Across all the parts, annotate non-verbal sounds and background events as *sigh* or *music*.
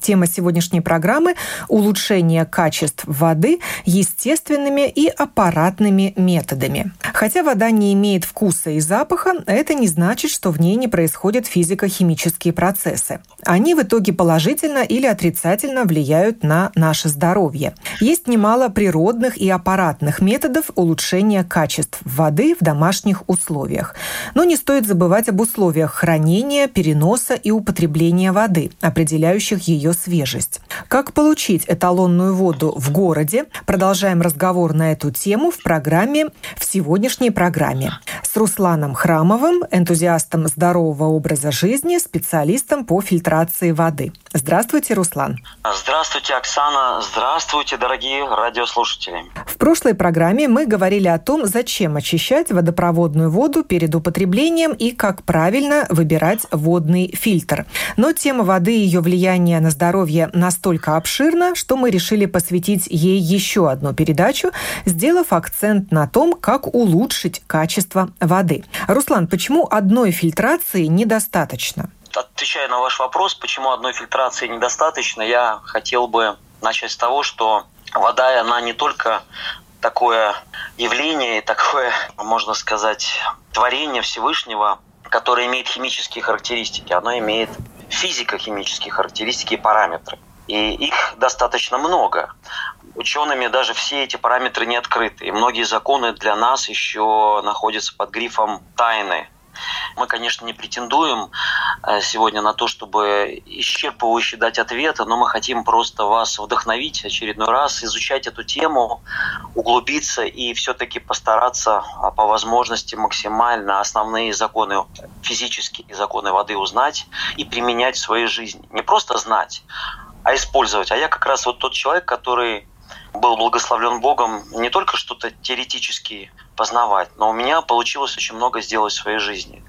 Тема сегодняшней программы – улучшение качеств воды естественными и аппаратными методами. Хотя вода не имеет вкуса и запаха, это не значит, что в ней не происходят физико-химические процессы. Они в итоге положительно или отрицательно влияют на наше здоровье. Есть немало природных и аппаратных методов улучшения качеств воды в домашних условиях. Но не стоит забывать об условиях хранения, переноса и употребления воды, определяющих ее ее свежесть. Как получить эталонную воду в городе? Продолжаем разговор на эту тему в программе в сегодняшней программе с Русланом Храмовым, энтузиастом здорового образа жизни, специалистом по фильтрации воды. Здравствуйте, Руслан. Здравствуйте, Оксана. Здравствуйте, дорогие радиослушатели. В прошлой программе мы говорили о том, зачем очищать водопроводную воду перед употреблением и как правильно выбирать водный фильтр. Но тема воды и ее влияние на здоровье настолько обширна, что мы решили посвятить ей еще одну передачу, сделав акцент на том, как улучшить качество воды. Руслан, почему одной фильтрации недостаточно? Отвечая на ваш вопрос, почему одной фильтрации недостаточно, я хотел бы начать с того, что вода, она не только такое явление, такое, можно сказать, творение Всевышнего, которое имеет химические характеристики, оно имеет физико-химические характеристики и параметры. И их достаточно много. Учеными даже все эти параметры не открыты. И многие законы для нас еще находятся под грифом тайны. Мы, конечно, не претендуем э, сегодня на то, чтобы исчерпывающе дать ответы, но мы хотим просто вас вдохновить очередной раз, изучать эту тему, углубиться и все-таки постараться а, по возможности максимально основные законы, физические законы воды узнать и применять в своей жизни. Не просто знать, а использовать. А я как раз вот тот человек, который был благословлен Богом не только что-то теоретически познавать, но у меня получилось очень много сделать в своей жизни.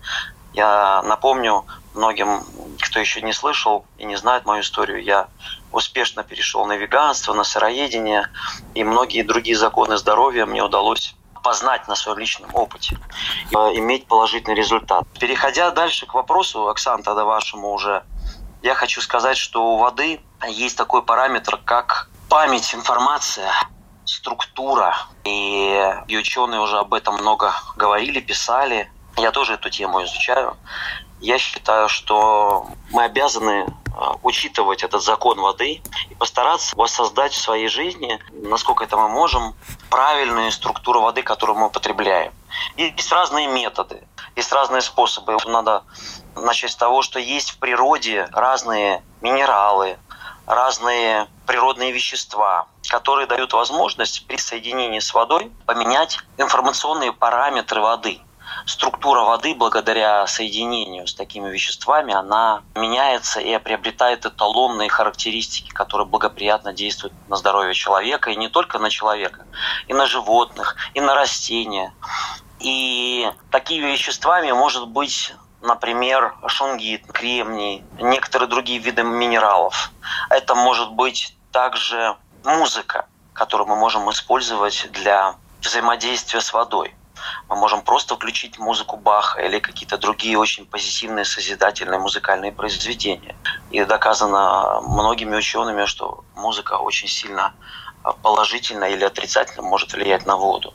Я напомню многим, кто еще не слышал и не знает мою историю, я успешно перешел на веганство, на сыроедение, и многие другие законы здоровья мне удалось познать на своем личном опыте, и иметь положительный результат. Переходя дальше к вопросу, Оксан, тогда вашему уже, я хочу сказать, что у воды есть такой параметр, как память, информация, структура. И, и ученые уже об этом много говорили, писали. Я тоже эту тему изучаю. Я считаю, что мы обязаны а, учитывать этот закон воды и постараться воссоздать в своей жизни, насколько это мы можем, правильную структуру воды, которую мы употребляем. Есть разные методы, есть разные способы. Надо начать с того, что есть в природе разные минералы, разные природные вещества, которые дают возможность при соединении с водой поменять информационные параметры воды. Структура воды благодаря соединению с такими веществами, она меняется и приобретает эталонные характеристики, которые благоприятно действуют на здоровье человека, и не только на человека, и на животных, и на растения. И такими веществами может быть например, шунгит, кремний, некоторые другие виды минералов. Это может быть также музыка, которую мы можем использовать для взаимодействия с водой. Мы можем просто включить музыку Баха или какие-то другие очень позитивные, созидательные музыкальные произведения. И доказано многими учеными, что музыка очень сильно положительно или отрицательно может влиять на воду.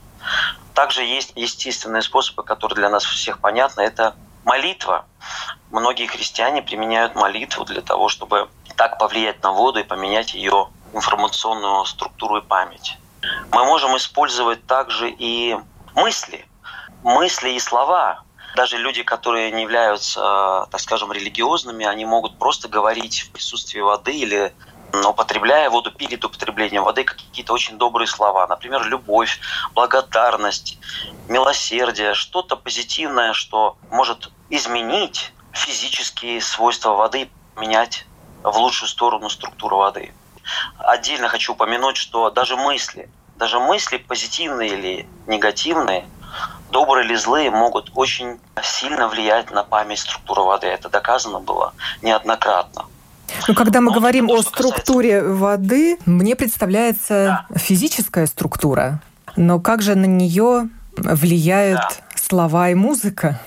Также есть естественные способы, которые для нас всех понятны. Это молитва. Многие христиане применяют молитву для того, чтобы так повлиять на воду и поменять ее информационную структуру и память. Мы можем использовать также и мысли, мысли и слова. Даже люди, которые не являются, так скажем, религиозными, они могут просто говорить в присутствии воды или употребляя воду перед употреблением воды какие-то очень добрые слова. Например, любовь, благодарность, милосердие, что-то позитивное, что может изменить физические свойства воды, менять в лучшую сторону структуру воды. Отдельно хочу упомянуть, что даже мысли, даже мысли позитивные или негативные, добрые или злые, могут очень сильно влиять на память структуры воды. Это доказано было неоднократно. Ну, когда мы Но говорим о структуре касается... воды, мне представляется да. физическая структура. Но как же на нее влияют да. слова и музыка?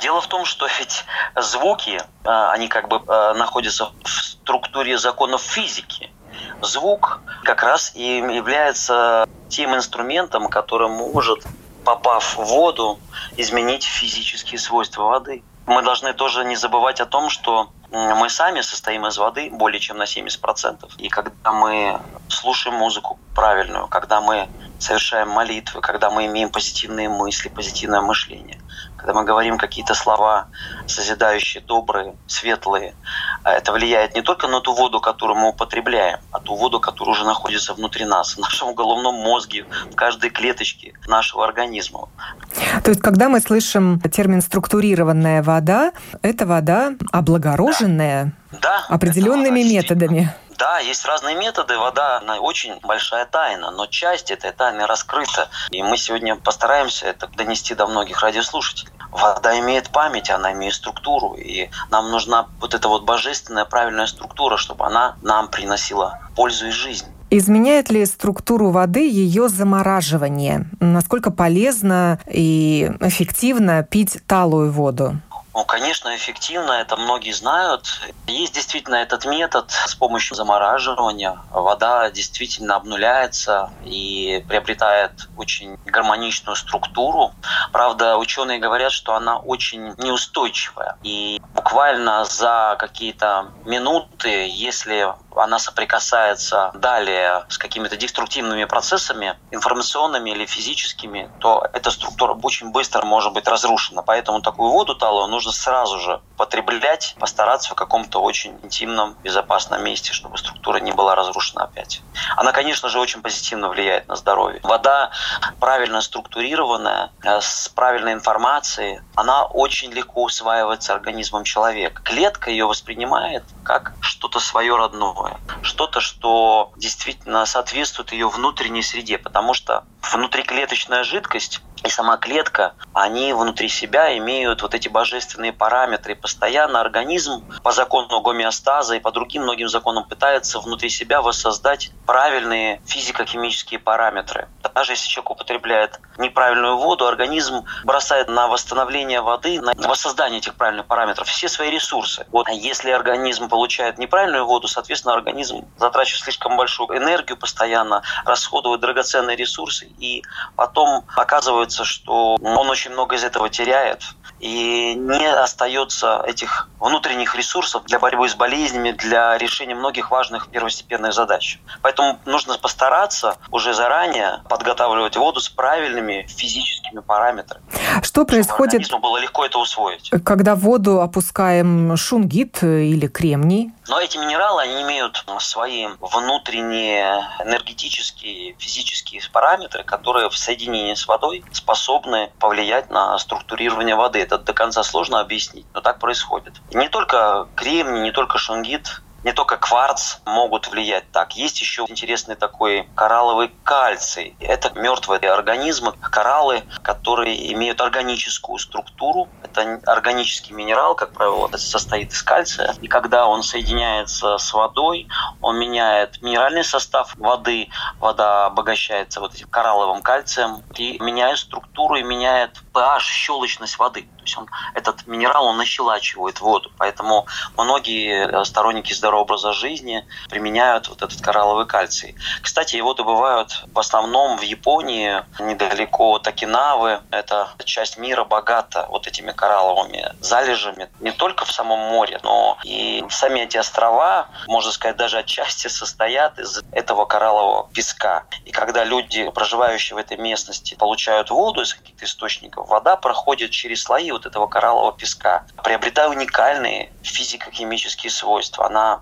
Дело в том, что ведь звуки, а, они как бы а, находятся в структуре законов физики. Звук как раз и является тем инструментом, который может, попав в воду, изменить физические свойства воды. Мы должны тоже не забывать о том, что мы сами состоим из воды более чем на 70%. И когда мы слушаем музыку правильную, когда мы совершаем молитвы, когда мы имеем позитивные мысли, позитивное мышление, когда мы говорим какие-то слова созидающие, добрые, светлые, а это влияет не только на ту воду, которую мы употребляем, а ту воду, которая уже находится внутри нас, в нашем головном мозге, в каждой клеточке нашего организма. То есть, когда мы слышим термин «структурированная вода», это вода облагороженная да. определенными методами. Да, есть разные методы. Вода она очень большая тайна, но часть этой тайны раскрыта. И мы сегодня постараемся это донести до многих радиослушателей. Вода имеет память, она имеет структуру, и нам нужна вот эта вот божественная правильная структура, чтобы она нам приносила пользу и жизнь. Изменяет ли структуру воды ее замораживание? Насколько полезно и эффективно пить талую воду? Ну, конечно, эффективно, это многие знают. Есть действительно этот метод с помощью замораживания. Вода действительно обнуляется и приобретает очень гармоничную структуру. Правда, ученые говорят, что она очень неустойчивая. И буквально за какие-то минуты, если она соприкасается далее с какими-то деструктивными процессами, информационными или физическими, то эта структура очень быстро может быть разрушена. Поэтому такую воду талую нужно сразу же потреблять, постараться в каком-то очень интимном, безопасном месте, чтобы структура не была разрушена опять. Она, конечно же, очень позитивно влияет на здоровье. Вода правильно структурированная, э, с правильной информацией, она очень легко усваивается организмом человека. Клетка ее воспринимает как что-то свое родное что-то, что действительно соответствует ее внутренней среде, потому что внутриклеточная жидкость и сама клетка, они внутри себя имеют вот эти божественные параметры. Постоянно организм по закону гомеостаза и по другим многим законам пытается внутри себя воссоздать правильные физико-химические параметры. Даже если человек употребляет неправильную воду, организм бросает на восстановление воды, на воссоздание этих правильных параметров все свои ресурсы. Вот если организм получает неправильную воду, соответственно, организм затрачивает слишком большую энергию постоянно, расходует драгоценные ресурсы и потом оказывается что он очень много из этого теряет, и не остается этих внутренних ресурсов для борьбы с болезнями, для решения многих важных первостепенных задач. Поэтому нужно постараться уже заранее подготавливать воду с правильными физическими параметрами. Что происходит? Чтобы было легко это усвоить. Когда в воду опускаем шунгит или кремний? Но эти минералы, они имеют свои внутренние энергетические, физические параметры, которые в соединении с водой способны повлиять на структурирование воды. Это до конца сложно объяснить, но так происходит. И не только кремний, не только шунгит не только кварц могут влиять так. Есть еще интересный такой коралловый кальций. Это мертвые организмы, кораллы, которые имеют органическую структуру. Это органический минерал, как правило, состоит из кальция. И когда он соединяется с водой, он меняет минеральный состав воды. Вода обогащается вот этим коралловым кальцием и меняет структуру и меняет pH, щелочность воды. То есть он, этот минерал, он нащелачивает воду. Поэтому многие сторонники здорового образа жизни применяют вот этот коралловый кальций. Кстати, его добывают в основном в Японии, недалеко от Окинавы. Это часть мира богата вот этими коралловыми залежами. Не только в самом море, но и сами эти острова, можно сказать, даже отчасти состоят из этого кораллового песка. И когда люди, проживающие в этой местности, получают воду из каких-то источников, вода проходит через слои вот этого кораллового песка, приобретая уникальные физико-химические свойства. Она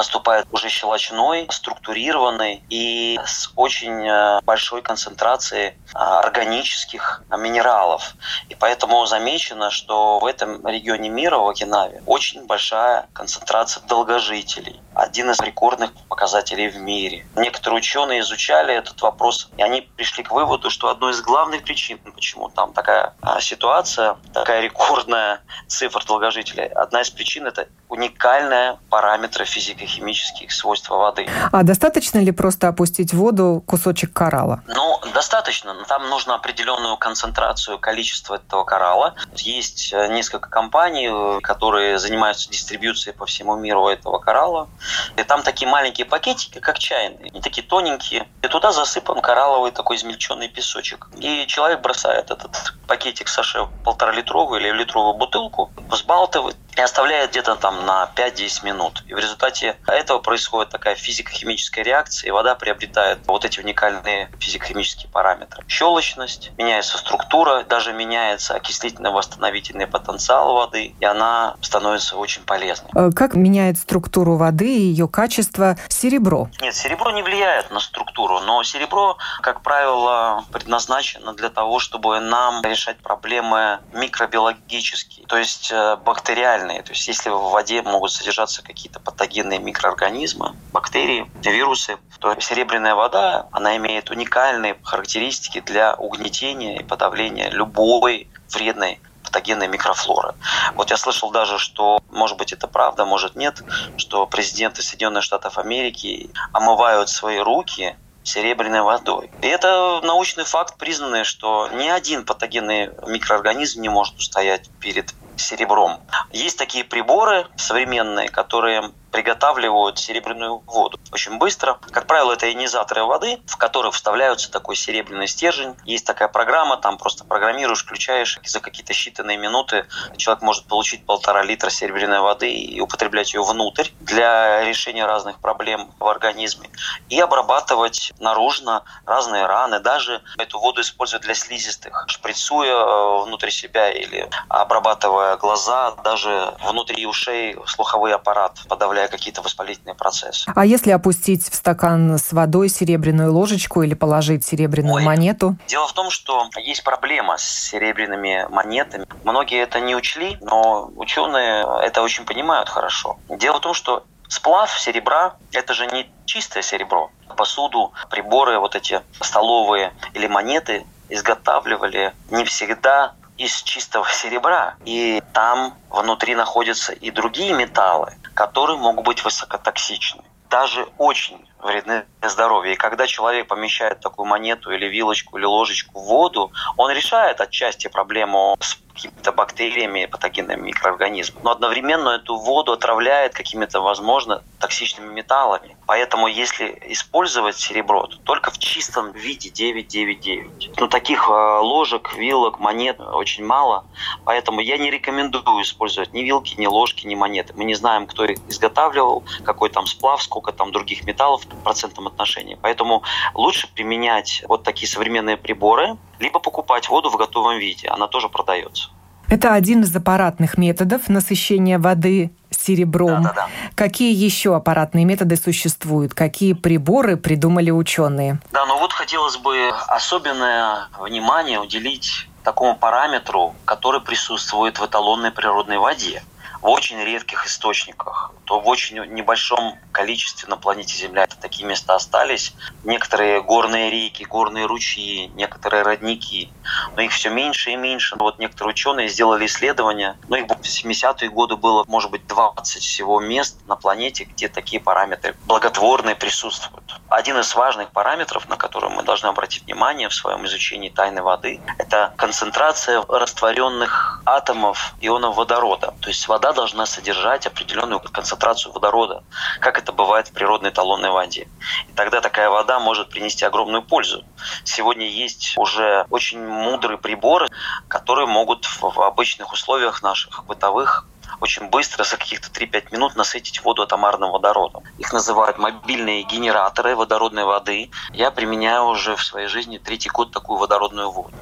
поступает уже щелочной, структурированный и с очень э, большой концентрацией а, органических минералов. И поэтому замечено, что в этом регионе мира, в Окинаве, очень большая концентрация долгожителей. Один из рекордных показателей в мире. Некоторые ученые изучали этот вопрос, и они пришли к выводу, что одной из главных причин, почему там такая а, ситуация, такая рекордная цифра долгожителей, одна из причин – это уникальные параметры физико-химических свойств воды. А достаточно ли просто опустить в воду кусочек коралла? Ну, достаточно. Там нужно определенную концентрацию количества этого коралла. Есть э, несколько компаний, э, которые занимаются дистрибьюцией по всему миру этого коралла. И там такие маленькие пакетики, как чайные, они такие тоненькие. И туда засыпан коралловый такой измельченный песочек. И человек бросает этот пакетик саше полтора литровую или литровую бутылку, взбалтывает и оставляет где-то там на 5-10 минут. И в результате этого происходит такая физико-химическая реакция, и вода приобретает вот эти уникальные физико-химические параметры. Щелочность, меняется структура, даже меняется окислительно-восстановительный потенциал воды, и она становится очень полезной. Э, как меняет структуру воды и ее качество серебро? Нет, серебро не влияет на структуру, но серебро, как правило, предназначено для того, чтобы нам решать проблемы микробиологические, то есть э, бактериальные. То есть если в воде могут содержаться какие-то патогенные микроорганизмы, бактерии, вирусы, то серебряная вода, она имеет уникальные характеристики для угнетения и подавления любой вредной патогенной микрофлоры. Вот я слышал даже, что, может быть, это правда, может нет, что президенты Соединенных Штатов Америки омывают свои руки серебряной водой. И это научный факт, признанный, что ни один патогенный микроорганизм не может устоять перед серебром. Есть такие приборы современные, которые приготавливают серебряную воду очень быстро. Как правило, это ионизаторы воды, в которых вставляются такой серебряный стержень. Есть такая программа, там просто программируешь, включаешь, и за какие-то считанные минуты человек может получить полтора литра серебряной воды и употреблять ее внутрь для решения разных проблем в организме. И обрабатывать наружно разные раны. Даже эту воду используют для слизистых, шприцуя э, внутрь себя или обрабатывая глаза, даже внутри ушей слуховой аппарат, подавляя подавляя какие-то воспалительные процессы. А если опустить в стакан с водой серебряную ложечку или положить серебряную Ой. монету? Дело в том, что есть проблема с серебряными монетами. Многие это не учли, но ученые это очень понимают хорошо. Дело в том, что сплав серебра – это же не чистое серебро. Посуду, приборы, вот эти столовые или монеты изготавливали не всегда из чистого серебра. И там внутри находятся и другие металлы, которые могут быть высокотоксичны. Даже очень вредны для здоровья. И когда человек помещает такую монету или вилочку или ложечку в воду, он решает отчасти проблему с какими-то бактериями, патогенными микроорганизмами, но одновременно эту воду отравляет какими-то, возможно, токсичными металлами. Поэтому если использовать серебро, то только в чистом виде 999. Но таких э, ложек, вилок, монет очень мало, поэтому я не рекомендую использовать ни вилки, ни ложки, ни монеты. Мы не знаем, кто их изготавливал, какой там сплав, сколько там других металлов в процентном отношении. Поэтому лучше применять вот такие современные приборы, либо покупать воду в готовом виде. Она тоже продается. Это один из аппаратных методов насыщения воды серебром. Да, да, да. Какие еще аппаратные методы существуют? Какие приборы придумали ученые? Да, ну вот хотелось бы особенное внимание уделить такому параметру, который присутствует в эталонной природной воде в очень редких источниках, то в очень небольшом количестве на планете Земля такие места остались. Некоторые горные реки, горные ручьи, некоторые родники, но их все меньше и меньше. Вот некоторые ученые сделали исследования, но их в 70-е годы было, может быть, 20 всего мест на планете, где такие параметры благотворные присутствуют. Один из важных параметров, на который мы должны обратить внимание в своем изучении тайны воды, это концентрация растворенных атомов ионов водорода. То есть вода должна содержать определенную концентрацию водорода, как это бывает в природной талонной воде. И тогда такая вода может принести огромную пользу. Сегодня есть уже очень мудрые приборы, которые могут в обычных условиях наших бытовых очень быстро, за каких-то 3-5 минут насытить воду атомарным водородом. Их называют мобильные генераторы водородной воды. Я применяю уже в своей жизни третий год такую водородную воду.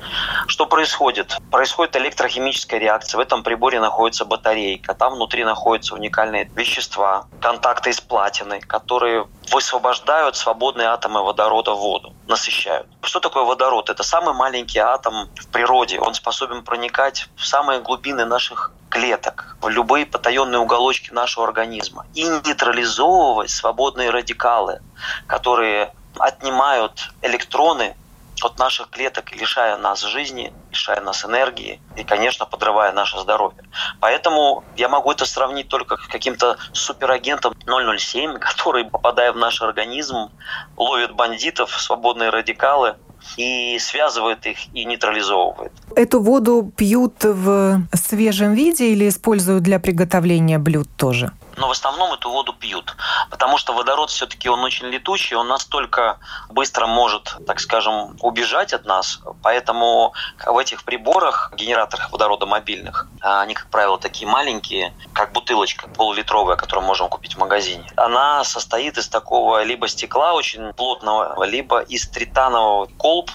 Что происходит? Происходит электрохимическая реакция. В этом приборе находится батарейка. Там внутри находятся уникальные вещества, контакты из платины, которые высвобождают свободные атомы водорода в воду, насыщают. Что такое водород? Это самый маленький атом в природе. Он способен проникать в самые глубины наших клеток, в любые потаенные уголочки нашего организма и нейтрализовывать свободные радикалы, которые отнимают электроны от наших клеток, лишая нас жизни, лишая нас энергии и, конечно, подрывая наше здоровье. Поэтому я могу это сравнить только с каким-то суперагентом 007, *laughs* который, попадая в наш организм, ловит бандитов, свободные радикалы, и связывает их и нейтрализовывает. Эту воду пьют в свежем виде или используют для приготовления блюд тоже? Но в основном эту воду пьют. Потому что водород все-таки он очень летучий, он настолько быстро может, так скажем, убежать от нас. Поэтому в этих приборах, генераторах водорода мобильных, они, как правило, такие маленькие, как бутылочка полулитровая, которую можем купить в магазине. Она состоит из такого либо стекла очень плотного, либо из тританового колб,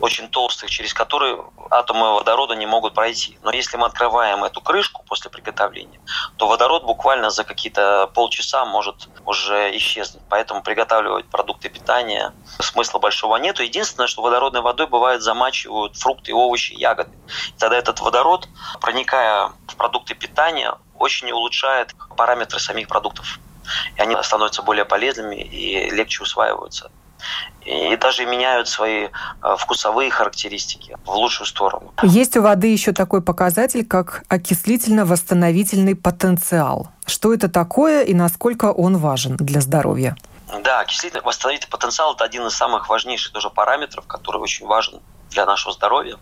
очень толстых, через которые атомы водорода не могут пройти. Но если мы открываем эту крышку после приготовления, то водород буквально за какие-то полчаса может уже исчезнуть. Поэтому приготавливать продукты питания смысла большого нету. Единственное, что водородной водой бывает замачивают фрукты, овощи, ягоды. И тогда этот водород, проникая в продукты питания, очень улучшает параметры самих продуктов. И они становятся более полезными и легче усваиваются и даже меняют свои э, вкусовые характеристики в лучшую сторону. Есть у воды еще такой показатель, как окислительно-восстановительный потенциал. Что это такое и насколько он важен для здоровья? Да, окислительный восстановительный потенциал – это один из самых важнейших тоже параметров, который очень важен для нашего здоровья.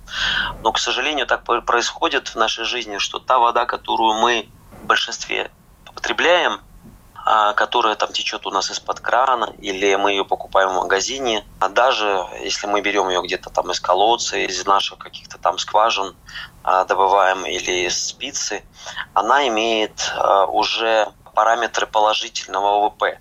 Но, к сожалению, так происходит в нашей жизни, что та вода, которую мы в большинстве потребляем, которая там течет у нас из-под крана, или мы ее покупаем в магазине. А даже если мы берем ее где-то там из колодца, из наших каких-то там скважин а, добываем или из спицы, она имеет а, уже параметры положительного ВП.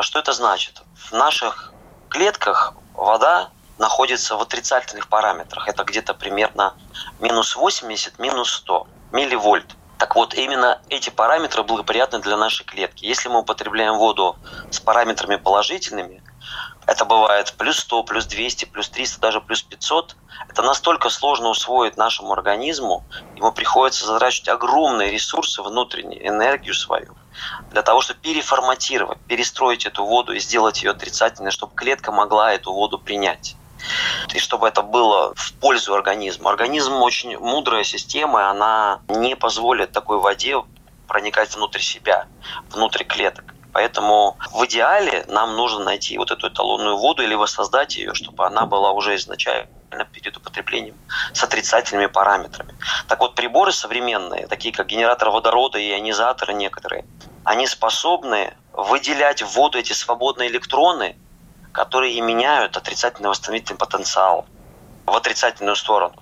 Что это значит? В наших клетках вода находится в отрицательных параметрах. Это где-то примерно минус 80, минус 100 милливольт. Так вот, именно эти параметры благоприятны для нашей клетки. Если мы употребляем воду с параметрами положительными, это бывает плюс 100, плюс 200, плюс 300, даже плюс 500, это настолько сложно усвоить нашему организму, ему приходится затрачивать огромные ресурсы внутренние, энергию свою, для того, чтобы переформатировать, перестроить эту воду и сделать ее отрицательной, чтобы клетка могла эту воду принять и чтобы это было в пользу организма. Организм очень мудрая система, и она не позволит такой воде проникать внутрь себя, внутрь клеток. Поэтому в идеале нам нужно найти вот эту эталонную воду или воссоздать ее, чтобы она была уже изначально перед употреблением с отрицательными параметрами. Так вот, приборы современные, такие как генератор водорода и ионизаторы некоторые, они способны выделять в воду эти свободные электроны которые и меняют отрицательный восстановительный потенциал в отрицательную сторону.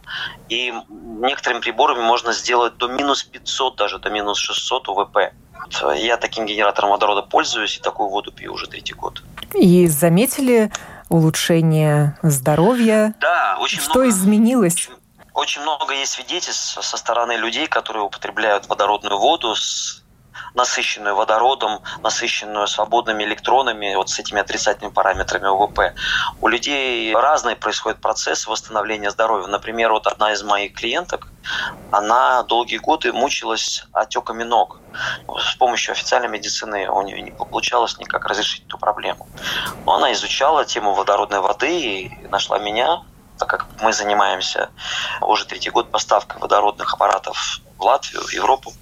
И некоторыми приборами можно сделать до минус 500, даже до минус 600 УВП. Я таким генератором водорода пользуюсь и такую воду пью уже третий год. И заметили улучшение здоровья? Да, очень Что много, изменилось? Очень, очень много есть свидетельств со стороны людей, которые употребляют водородную воду с насыщенную водородом, насыщенную свободными электронами, вот с этими отрицательными параметрами ОВП. У людей разные происходят процессы восстановления здоровья. Например, вот одна из моих клиенток, она долгие годы мучилась отеками ног. С помощью официальной медицины у нее не получалось никак разрешить эту проблему. Но она изучала тему водородной воды и нашла меня, так как мы занимаемся уже третий год поставкой водородных аппаратов в Латвию, в Европу,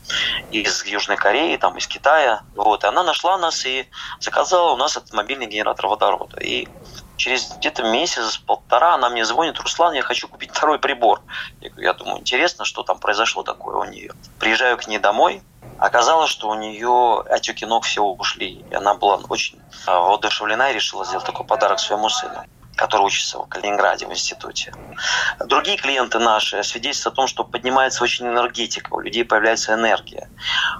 из Южной Кореи, там, из Китая. Вот. И она нашла нас и заказала у нас этот мобильный генератор водорода. И через где-то месяц-полтора она мне звонит, Руслан, я хочу купить второй прибор. Я, думаю, интересно, что там произошло такое у нее. Приезжаю к ней домой, оказалось, что у нее отеки ног все ушли. И она была очень а, воодушевлена и решила сделать такой подарок своему сыну. Который учится в Калининграде в институте. Другие клиенты наши свидетельствуют о том, что поднимается очень энергетика, у людей появляется энергия.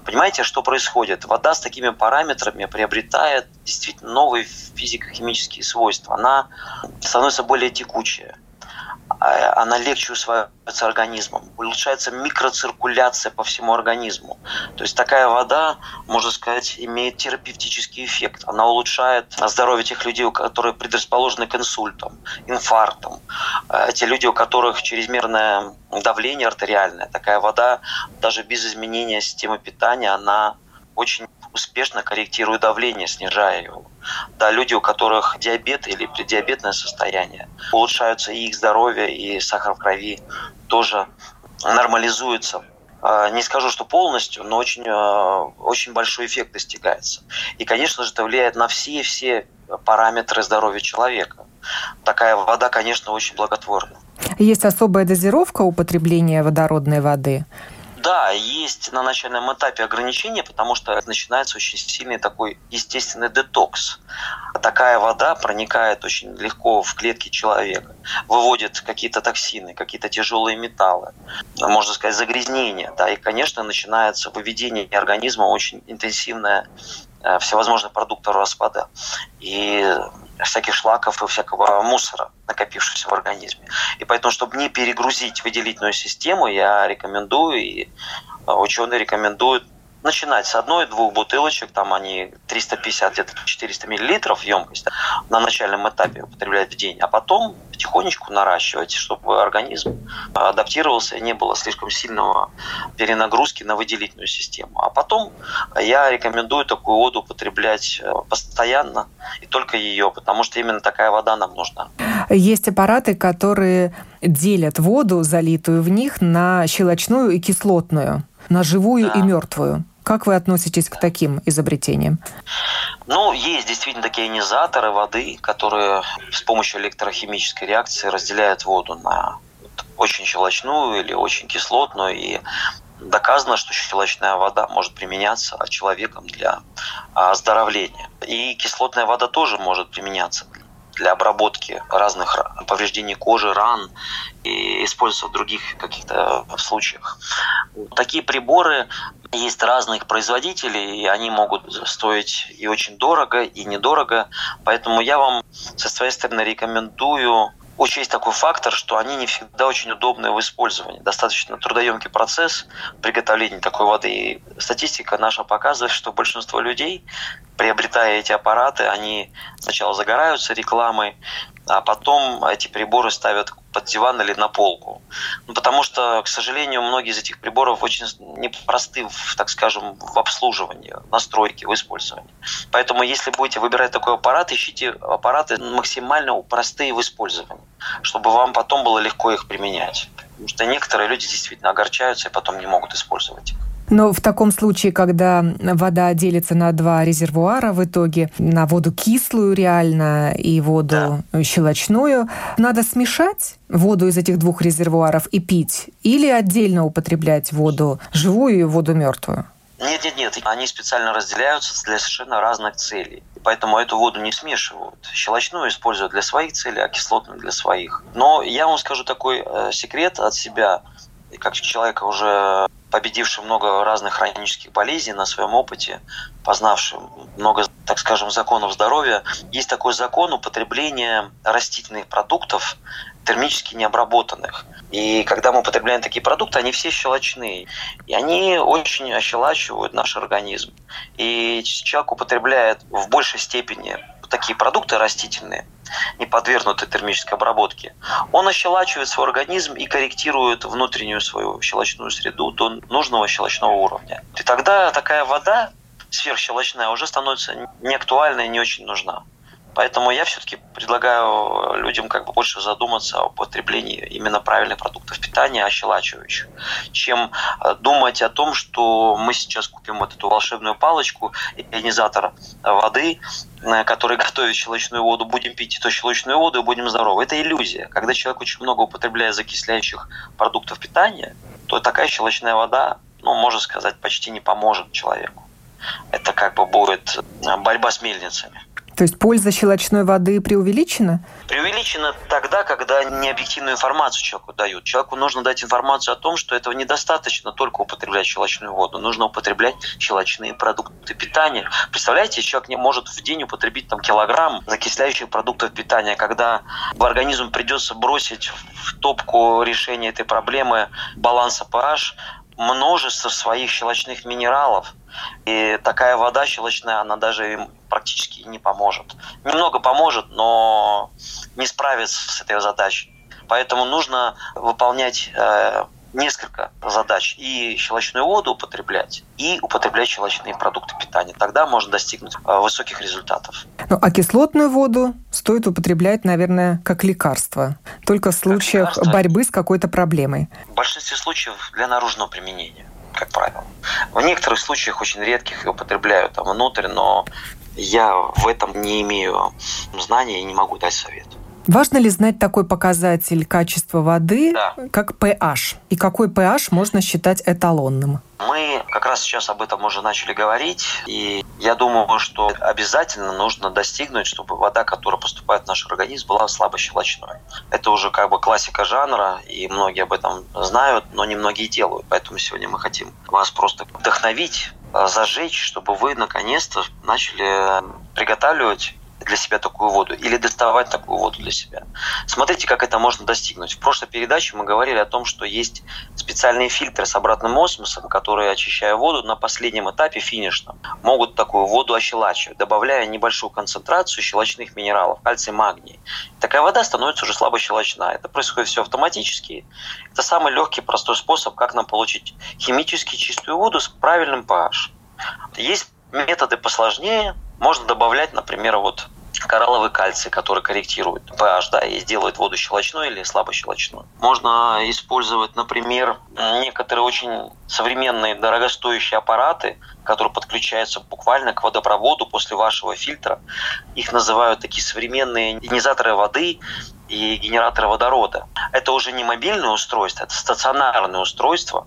Понимаете, что происходит? Вода с такими параметрами приобретает действительно новые физико-химические свойства. Она становится более текучая. А, она легче усваивается организмом, улучшается микроциркуляция по всему организму. То есть такая вода, можно сказать, имеет терапевтический эффект. Она улучшает здоровье тех людей, которые предрасположены к инсультам, инфарктам. Э, те люди, у которых чрезмерное давление артериальное, такая вода даже без изменения системы питания, она очень успешно корректирует давление, снижая его. Да, люди, у которых диабет или преддиабетное состояние, улучшаются и их здоровье, и сахар в крови тоже нормализуется. А, не скажу, что полностью, но очень, а, очень большой эффект достигается. И, конечно же, это влияет на все-все параметры здоровья человека. Такая вода, конечно, очень благотворна. Есть особая дозировка употребления водородной воды? Да, есть на начальном этапе ограничения, потому что начинается очень сильный такой естественный детокс. Такая вода проникает очень легко в клетки человека, выводит какие-то токсины, какие-то тяжелые металлы, можно сказать, загрязнения. Да, и, конечно, начинается выведение организма очень интенсивное э, всевозможных продуктов распада. И всяких шлаков и всякого мусора, накопившегося в организме. И поэтому, чтобы не перегрузить выделительную систему, я рекомендую, и э, ученые рекомендуют начинать с одной-двух бутылочек, там они 350, где-то 400 миллилитров емкость, на начальном этапе употреблять в день, а потом потихонечку наращивать, чтобы организм адаптировался и не было слишком сильного перенагрузки на выделительную систему. А потом я рекомендую такую воду употреблять э, постоянно и только ее, потому что именно такая вода нам нужна. Есть аппараты, которые делят воду, залитую в них, на щелочную и кислотную, на живую да. и мертвую. Как вы относитесь к таким изобретениям? Ну, есть действительно такие ионизаторы воды, которые с помощью электрохимической реакции разделяют воду на очень щелочную или очень кислотную. И доказано, что щелочная вода может применяться человеком для оздоровления. И кислотная вода тоже может применяться для обработки разных повреждений кожи, ран и используются в других каких-то случаях. Такие приборы есть разных производителей, и они могут стоить и очень дорого, и недорого. Поэтому я вам со своей стороны рекомендую учесть такой фактор, что они не всегда очень удобны в использовании. Достаточно трудоемкий процесс приготовления такой воды. И статистика наша показывает, что большинство людей, приобретая эти аппараты, они сначала загораются рекламой, а потом эти приборы ставят под диван или на полку. Ну, потому что, к сожалению, многие из этих приборов очень непросты, в, так скажем, в обслуживании, настройке, в использовании. Поэтому, если будете выбирать такой аппарат, ищите аппараты максимально простые в использовании, чтобы вам потом было легко их применять. Потому что некоторые люди действительно огорчаются и потом не могут использовать их. Но в таком случае, когда вода делится на два резервуара в итоге, на воду кислую реально и воду да. щелочную, надо смешать воду из этих двух резервуаров и пить? Или отдельно употреблять воду живую и воду мертвую? Нет, нет, нет. Они специально разделяются для совершенно разных целей. И поэтому эту воду не смешивают. Щелочную используют для своих целей, а кислотную для своих. Но я вам скажу такой э, секрет от себя, как человека уже победивший много разных хронических болезней на своем опыте, познавший много, так скажем, законов здоровья, есть такой закон употребления растительных продуктов термически необработанных. И когда мы употребляем такие продукты, они все щелочные. И они очень ощелачивают наш организм. И человек употребляет в большей степени такие продукты растительные, не подвергнуты термической обработке, он ощелачивает свой организм и корректирует внутреннюю свою щелочную среду до нужного щелочного уровня. И тогда такая вода сверхщелочная уже становится неактуальной и не очень нужна. Поэтому я все-таки предлагаю людям как бы больше задуматься о потреблении именно правильных продуктов питания, ощелачивающих, чем э, думать о том, что мы сейчас купим вот эту волшебную палочку, ионизатор воды, э, который *laughs* готовит щелочную воду, будем пить эту щелочную воду и будем здоровы. Это иллюзия. Когда человек очень много употребляет закисляющих продуктов питания, то такая щелочная вода, ну, можно сказать, почти не поможет человеку. Это как бы будет э, борьба с мельницами. То есть польза щелочной воды преувеличена? Преувеличена тогда, когда необъективную информацию человеку дают. Человеку нужно дать информацию о том, что этого недостаточно только употреблять щелочную воду. Нужно употреблять щелочные продукты питания. Представляете, человек не может в день употребить там, килограмм закисляющих продуктов питания, когда в организм придется бросить в топку решения этой проблемы баланса pH множество своих щелочных минералов. И такая вода щелочная, она даже им практически не поможет. Немного поможет, но не справится с этой задачей. Поэтому нужно выполнять э, несколько задач. И щелочную воду употреблять, и употреблять щелочные продукты питания. Тогда можно достигнуть э, высоких результатов. Ну, а кислотную воду стоит употреблять, наверное, как лекарство. Только в случаях борьбы с какой-то проблемой. В большинстве случаев для наружного применения как правило. В некоторых случаях очень редких я употребляю там внутрь, но я в этом не имею знаний и не могу дать совет. Важно ли знать такой показатель качества воды, да. как pH? И какой pH можно считать эталонным? Мы как раз сейчас об этом уже начали говорить, и я думаю, что обязательно нужно достигнуть, чтобы вода, которая поступает в наш организм, была слабощелочной. Это уже как бы классика жанра, и многие об этом знают, но не многие делают. Поэтому сегодня мы хотим вас просто вдохновить, зажечь, чтобы вы наконец-то начали приготавливать для себя такую воду или доставать такую воду для себя. Смотрите, как это можно достигнуть. В прошлой передаче мы говорили о том, что есть специальные фильтры с обратным осмосом, которые, очищая воду на последнем этапе финишном, могут такую воду ощелачивать, добавляя небольшую концентрацию щелочных минералов, кальций, магний. Такая вода становится уже слабо щелочная. Это происходит все автоматически. Это самый легкий, простой способ, как нам получить химически чистую воду с правильным pH. Есть методы посложнее, можно добавлять, например, вот коралловый кальций, который корректирует pH, да, и сделает воду щелочной или слабо щелочной. Можно использовать, например, некоторые очень современные дорогостоящие аппараты, которые подключаются буквально к водопроводу после вашего фильтра. Их называют такие современные ионизаторы воды, и генератора водорода. Это уже не мобильное устройство, это стационарное устройство,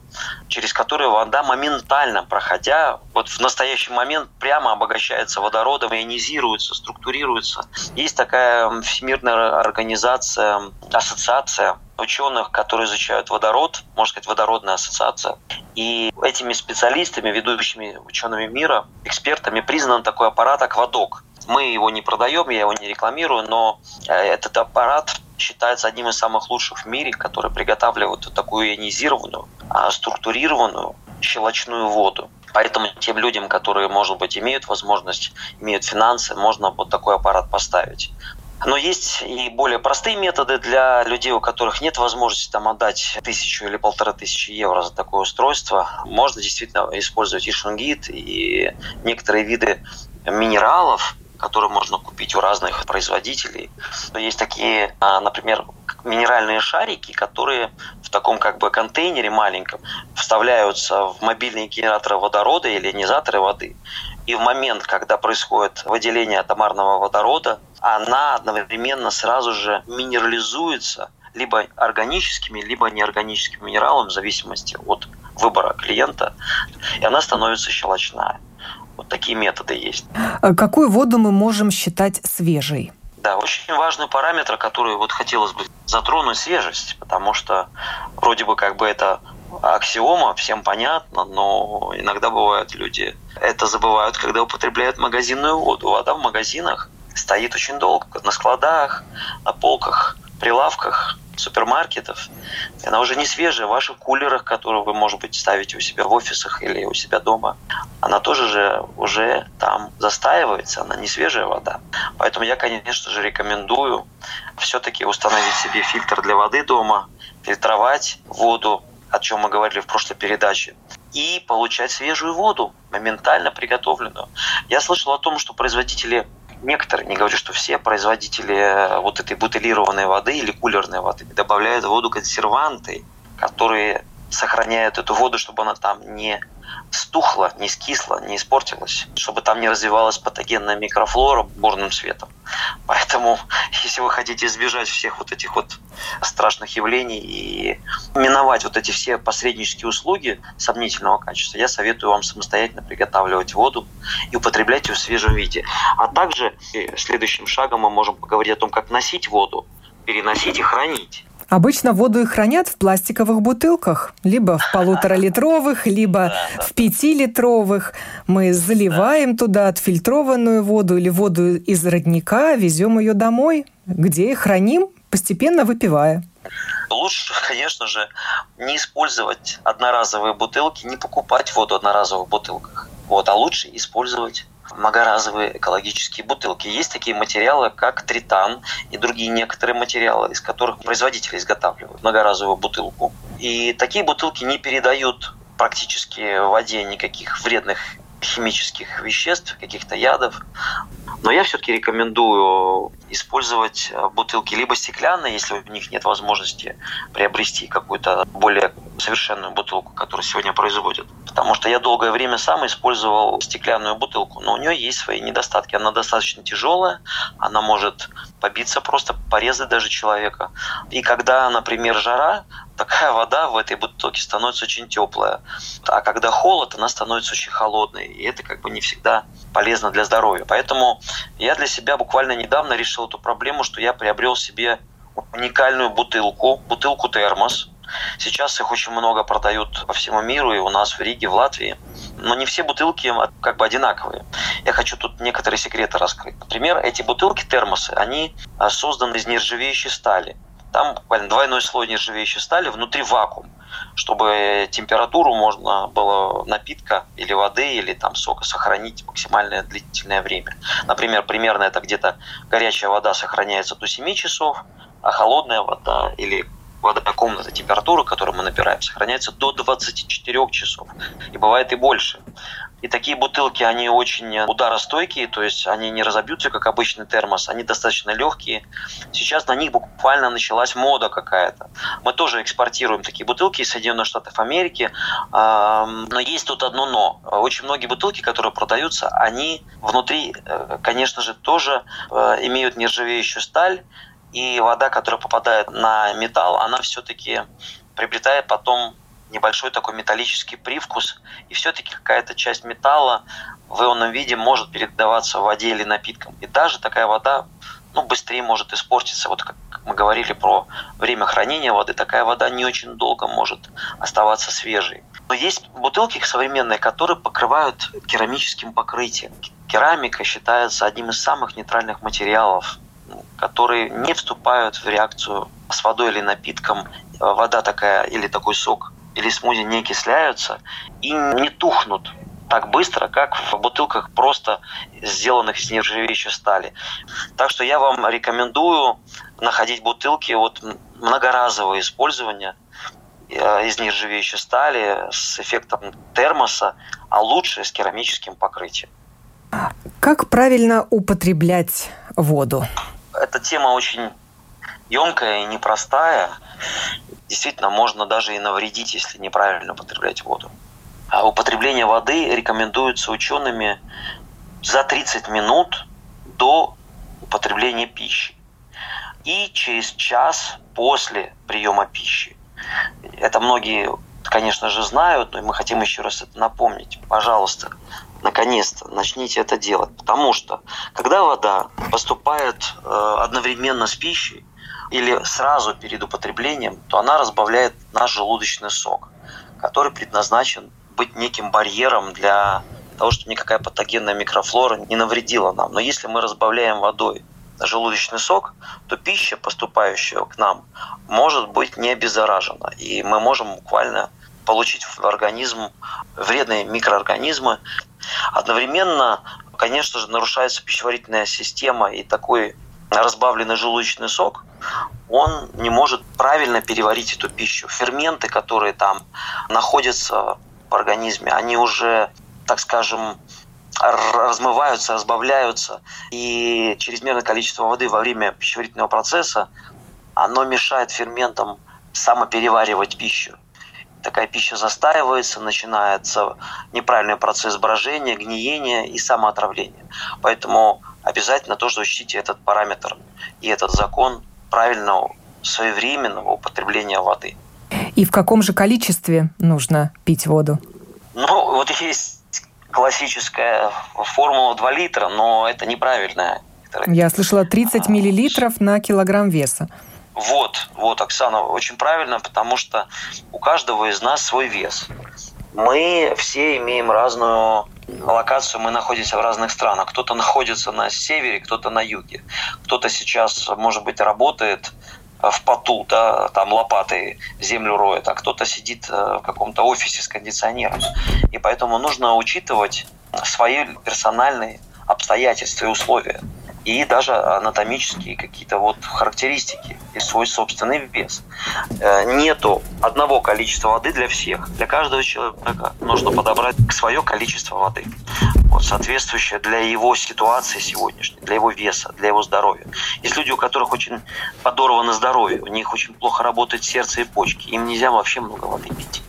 через которое вода моментально, проходя, вот в настоящий момент прямо обогащается водородом, ионизируется, структурируется. Есть такая всемирная организация, ассоциация ученых, которые изучают водород, можно сказать, водородная ассоциация. И этими специалистами, ведущими учеными мира, экспертами признан такой аппарат «Аквадок». Мы его не продаем, я его не рекламирую, но э, этот аппарат считается одним из самых лучших в мире, который приготавливает такую ионизированную, а, структурированную щелочную воду. Поэтому тем людям, которые, может быть, имеют возможность, имеют финансы, можно вот такой аппарат поставить. Но есть и более простые методы для людей, у которых нет возможности там, отдать тысячу или полторы тысячи евро за такое устройство. Можно действительно использовать и шунгит, и некоторые виды минералов, которые можно купить у разных производителей. Есть такие, а, например, минеральные шарики, которые в таком как бы контейнере маленьком вставляются в мобильные генераторы водорода или ионизаторы воды. И в момент, когда происходит выделение атомарного водорода, она одновременно сразу же минерализуется либо органическими, либо неорганическими минералами, в зависимости от выбора клиента, и она становится щелочная. Вот такие методы есть. А какую воду мы можем считать свежей? Да, очень важный параметр, который вот хотелось бы затронуть, свежесть, потому что вроде бы как бы это аксиома, всем понятно, но иногда бывают люди это забывают, когда употребляют магазинную воду. Вода в магазинах стоит очень долго, на складах, на полках, прилавках супермаркетов. Она уже не свежая. В ваших кулерах, которые вы, может быть, ставите у себя в офисах или у себя дома, она тоже же уже там застаивается. Она не свежая вода. Поэтому я, конечно же, рекомендую все-таки установить себе фильтр для воды дома, фильтровать воду, о чем мы говорили в прошлой передаче, и получать свежую воду, моментально приготовленную. Я слышал о том, что производители некоторые, не говорю, что все производители э, вот этой бутылированной воды или кулерной воды добавляют в воду консерванты, которые сохраняют эту воду, чтобы она там не стухла, не скисла, не испортилась, чтобы там не развивалась патогенная микрофлора бурным светом. Поэтому, *laughs* если вы хотите избежать всех вот этих вот страшных явлений и миновать вот эти все посреднические услуги сомнительного качества, я советую вам самостоятельно приготавливать воду и употреблять ее в свежем виде. А также следующим шагом мы можем поговорить о том, как носить воду, переносить и хранить. Обычно воду и хранят в пластиковых бутылках, либо в *laughs* полуторалитровых, либо в пятилитровых. Мы заливаем туда отфильтрованную воду или воду из родника, везем ее домой, где и храним, постепенно выпивая. Лучше, конечно же, не использовать одноразовые бутылки, не покупать воду в одноразовых бутылках. Вот, а лучше использовать многоразовые экологические бутылки. Есть такие материалы, как тритан и другие некоторые материалы, из которых производители изготавливают многоразовую бутылку. И такие бутылки не передают практически в воде никаких вредных химических веществ, каких-то ядов. Но я все-таки рекомендую использовать э, бутылки либо стеклянные, если у них нет возможности приобрести какую-то более совершенную бутылку, которую сегодня производят. Потому что я долгое время сам использовал стеклянную бутылку, но у нее есть свои недостатки. Она достаточно тяжелая, она может побиться просто, порезать даже человека. И когда, например, жара, такая вода в этой бутылке становится очень теплая. А когда холод, она становится очень холодной. И это как бы не всегда полезно для здоровья. Поэтому я для себя буквально недавно решил эту проблему, что я приобрел себе уникальную бутылку, бутылку термос. Сейчас их очень много продают по всему миру, и у нас в Риге, в Латвии. Но не все бутылки как бы одинаковые. Я хочу тут некоторые секреты раскрыть. Например, эти бутылки термосы, они а, созданы из нержавеющей стали. Там буквально двойной слой нержавеющей стали, внутри вакуум, чтобы температуру можно было напитка или воды, или там сока сохранить максимальное длительное время. Например, примерно это где-то горячая вода сохраняется до 7 часов, а холодная вода или вода комнаты температура, которую мы набираем, сохраняется до 24 часов. И бывает и больше. И такие бутылки, они очень ударостойкие, то есть они не разобьются, как обычный термос, они достаточно легкие. Сейчас на них буквально началась мода какая-то. Мы тоже экспортируем такие бутылки из Соединенных Штатов Америки, но есть тут одно но. Очень многие бутылки, которые продаются, они внутри, э, конечно же, тоже э, имеют нержавеющую сталь, и вода, которая попадает на металл, она все-таки приобретает потом небольшой такой металлический привкус, и все-таки какая-то часть металла в ионном виде может передаваться в воде или напиткам. И даже такая вода ну, быстрее может испортиться. Вот как мы говорили про время хранения воды, такая вода не очень долго может оставаться свежей. Но есть бутылки современные, которые покрывают керамическим покрытием. Керамика считается одним из самых нейтральных материалов, которые не вступают в реакцию с водой или напитком. Вода такая или такой сок или смузи не окисляются и не тухнут так быстро, как в бутылках просто сделанных из нержавеющей стали. Так что я вам рекомендую находить бутылки вот многоразового использования э, из нержавеющей стали с эффектом термоса, а лучше с керамическим покрытием. Как правильно употреблять воду? Эта тема очень емкая и непростая действительно можно даже и навредить, если неправильно употреблять воду. А употребление воды рекомендуется учеными за 30 минут до употребления пищи и через час после приема пищи. Это многие, конечно же, знают, но мы хотим еще раз это напомнить. Пожалуйста, наконец-то начните это делать. Потому что, когда вода поступает э, одновременно с пищей, или сразу перед употреблением, то она разбавляет наш желудочный сок, который предназначен быть неким барьером для того, чтобы никакая патогенная микрофлора не навредила нам. Но если мы разбавляем водой желудочный сок, то пища, поступающая к нам, может быть не обеззаражена. И мы можем буквально получить в организм вредные микроорганизмы. Одновременно, конечно же, нарушается пищеварительная система, и такой разбавленный желудочный сок, он не может правильно переварить эту пищу. Ферменты, которые там находятся в организме, они уже, так скажем, размываются, разбавляются, и чрезмерное количество воды во время пищеварительного процесса, оно мешает ферментам самопереваривать пищу. Такая пища застаивается, начинается неправильный процесс брожения, гниения и самоотравления. Поэтому обязательно тоже учтите этот параметр и этот закон правильного своевременного употребления воды. И в каком же количестве нужно пить воду? Ну, вот есть классическая формула 2 литра, но это неправильная. Я слышала 30 миллилитров на килограмм веса. Вот, вот, Оксана, очень правильно, потому что у каждого из нас свой вес. Мы все имеем разную локацию, мы находимся в разных странах. Кто-то находится на севере, кто-то на юге. Кто-то сейчас, может быть, работает в поту, да, там лопатой землю роет, а кто-то сидит э, в каком-то офисе с кондиционером. И поэтому нужно учитывать свои персональные обстоятельства и условия и даже анатомические какие-то вот характеристики и свой собственный вес. Э, нету одного количества воды для всех. Для каждого человека нужно подобрать свое количество воды, вот, соответствующее для его ситуации сегодняшней, для его веса, для его здоровья. Есть люди, у которых очень подорвано здоровье, у них очень плохо работает сердце и почки, им нельзя вообще много воды пить.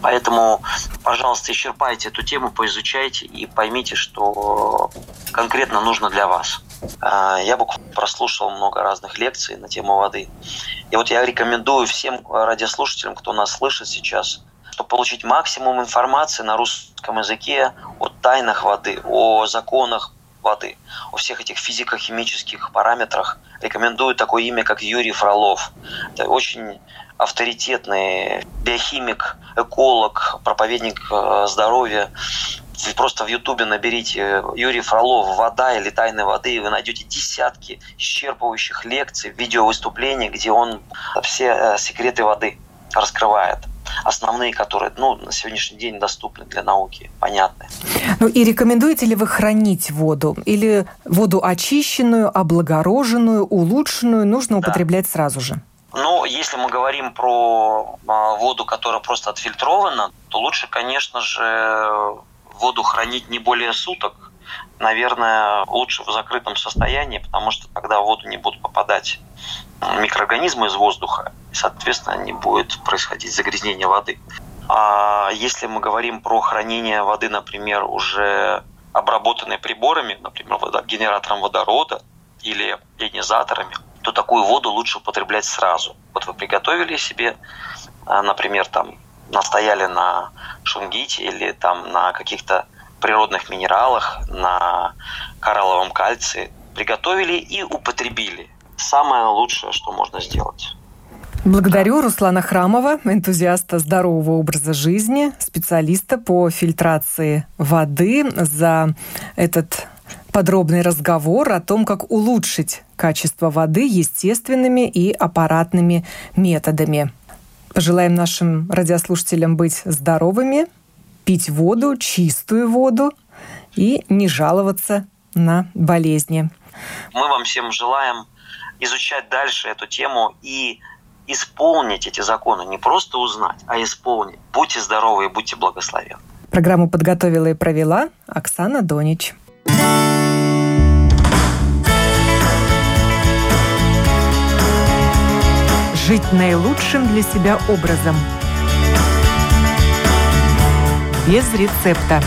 Поэтому, пожалуйста, исчерпайте эту тему, поизучайте и поймите, что конкретно нужно для вас. А, я буквально прослушал много разных лекций на тему воды. И вот я рекомендую всем радиослушателям, кто нас слышит сейчас, чтобы получить максимум информации на русском языке о тайнах воды, о законах воды, о всех этих физико-химических параметрах. Рекомендую такое имя, как Юрий Фролов. Это очень авторитетный биохимик, эколог, проповедник э, здоровья. Вы просто в Ютубе наберите Юрий Фролов «Вода» или «Тайны воды», и вы найдете десятки исчерпывающих лекций, видеовыступлений, где он все э, секреты воды раскрывает основные, которые ну, на сегодняшний день доступны для науки, понятны. Ну и рекомендуете ли вы хранить воду? Или воду очищенную, облагороженную, улучшенную нужно да. употреблять сразу же? Ну, если мы говорим про а, воду, которая просто отфильтрована, то лучше, конечно же, воду хранить не более суток. Наверное, лучше в закрытом состоянии, потому что тогда в воду не будут попадать микроорганизмы из воздуха, и, соответственно, не будет происходить загрязнение воды. А если мы говорим про хранение воды, например, уже обработанной приборами, например, генератором водорода или ионизаторами, то такую воду лучше употреблять сразу. Вот вы приготовили себе, а, например, там настояли на шунгите или там на каких-то природных минералах, на коралловом кальции, приготовили и употребили. Самое лучшее, что можно сделать. Благодарю Руслана Храмова, энтузиаста здорового образа жизни, специалиста по фильтрации воды, за этот подробный разговор о том, как улучшить качество воды естественными и аппаратными методами. Пожелаем нашим радиослушателям быть здоровыми, пить воду, чистую воду и не жаловаться на болезни. Мы вам всем желаем изучать дальше эту тему и исполнить эти законы, не просто узнать, а исполнить. Будьте здоровы и будьте благословенны. Программу подготовила и провела Оксана Донич. Жить наилучшим для себя образом. Без рецепта.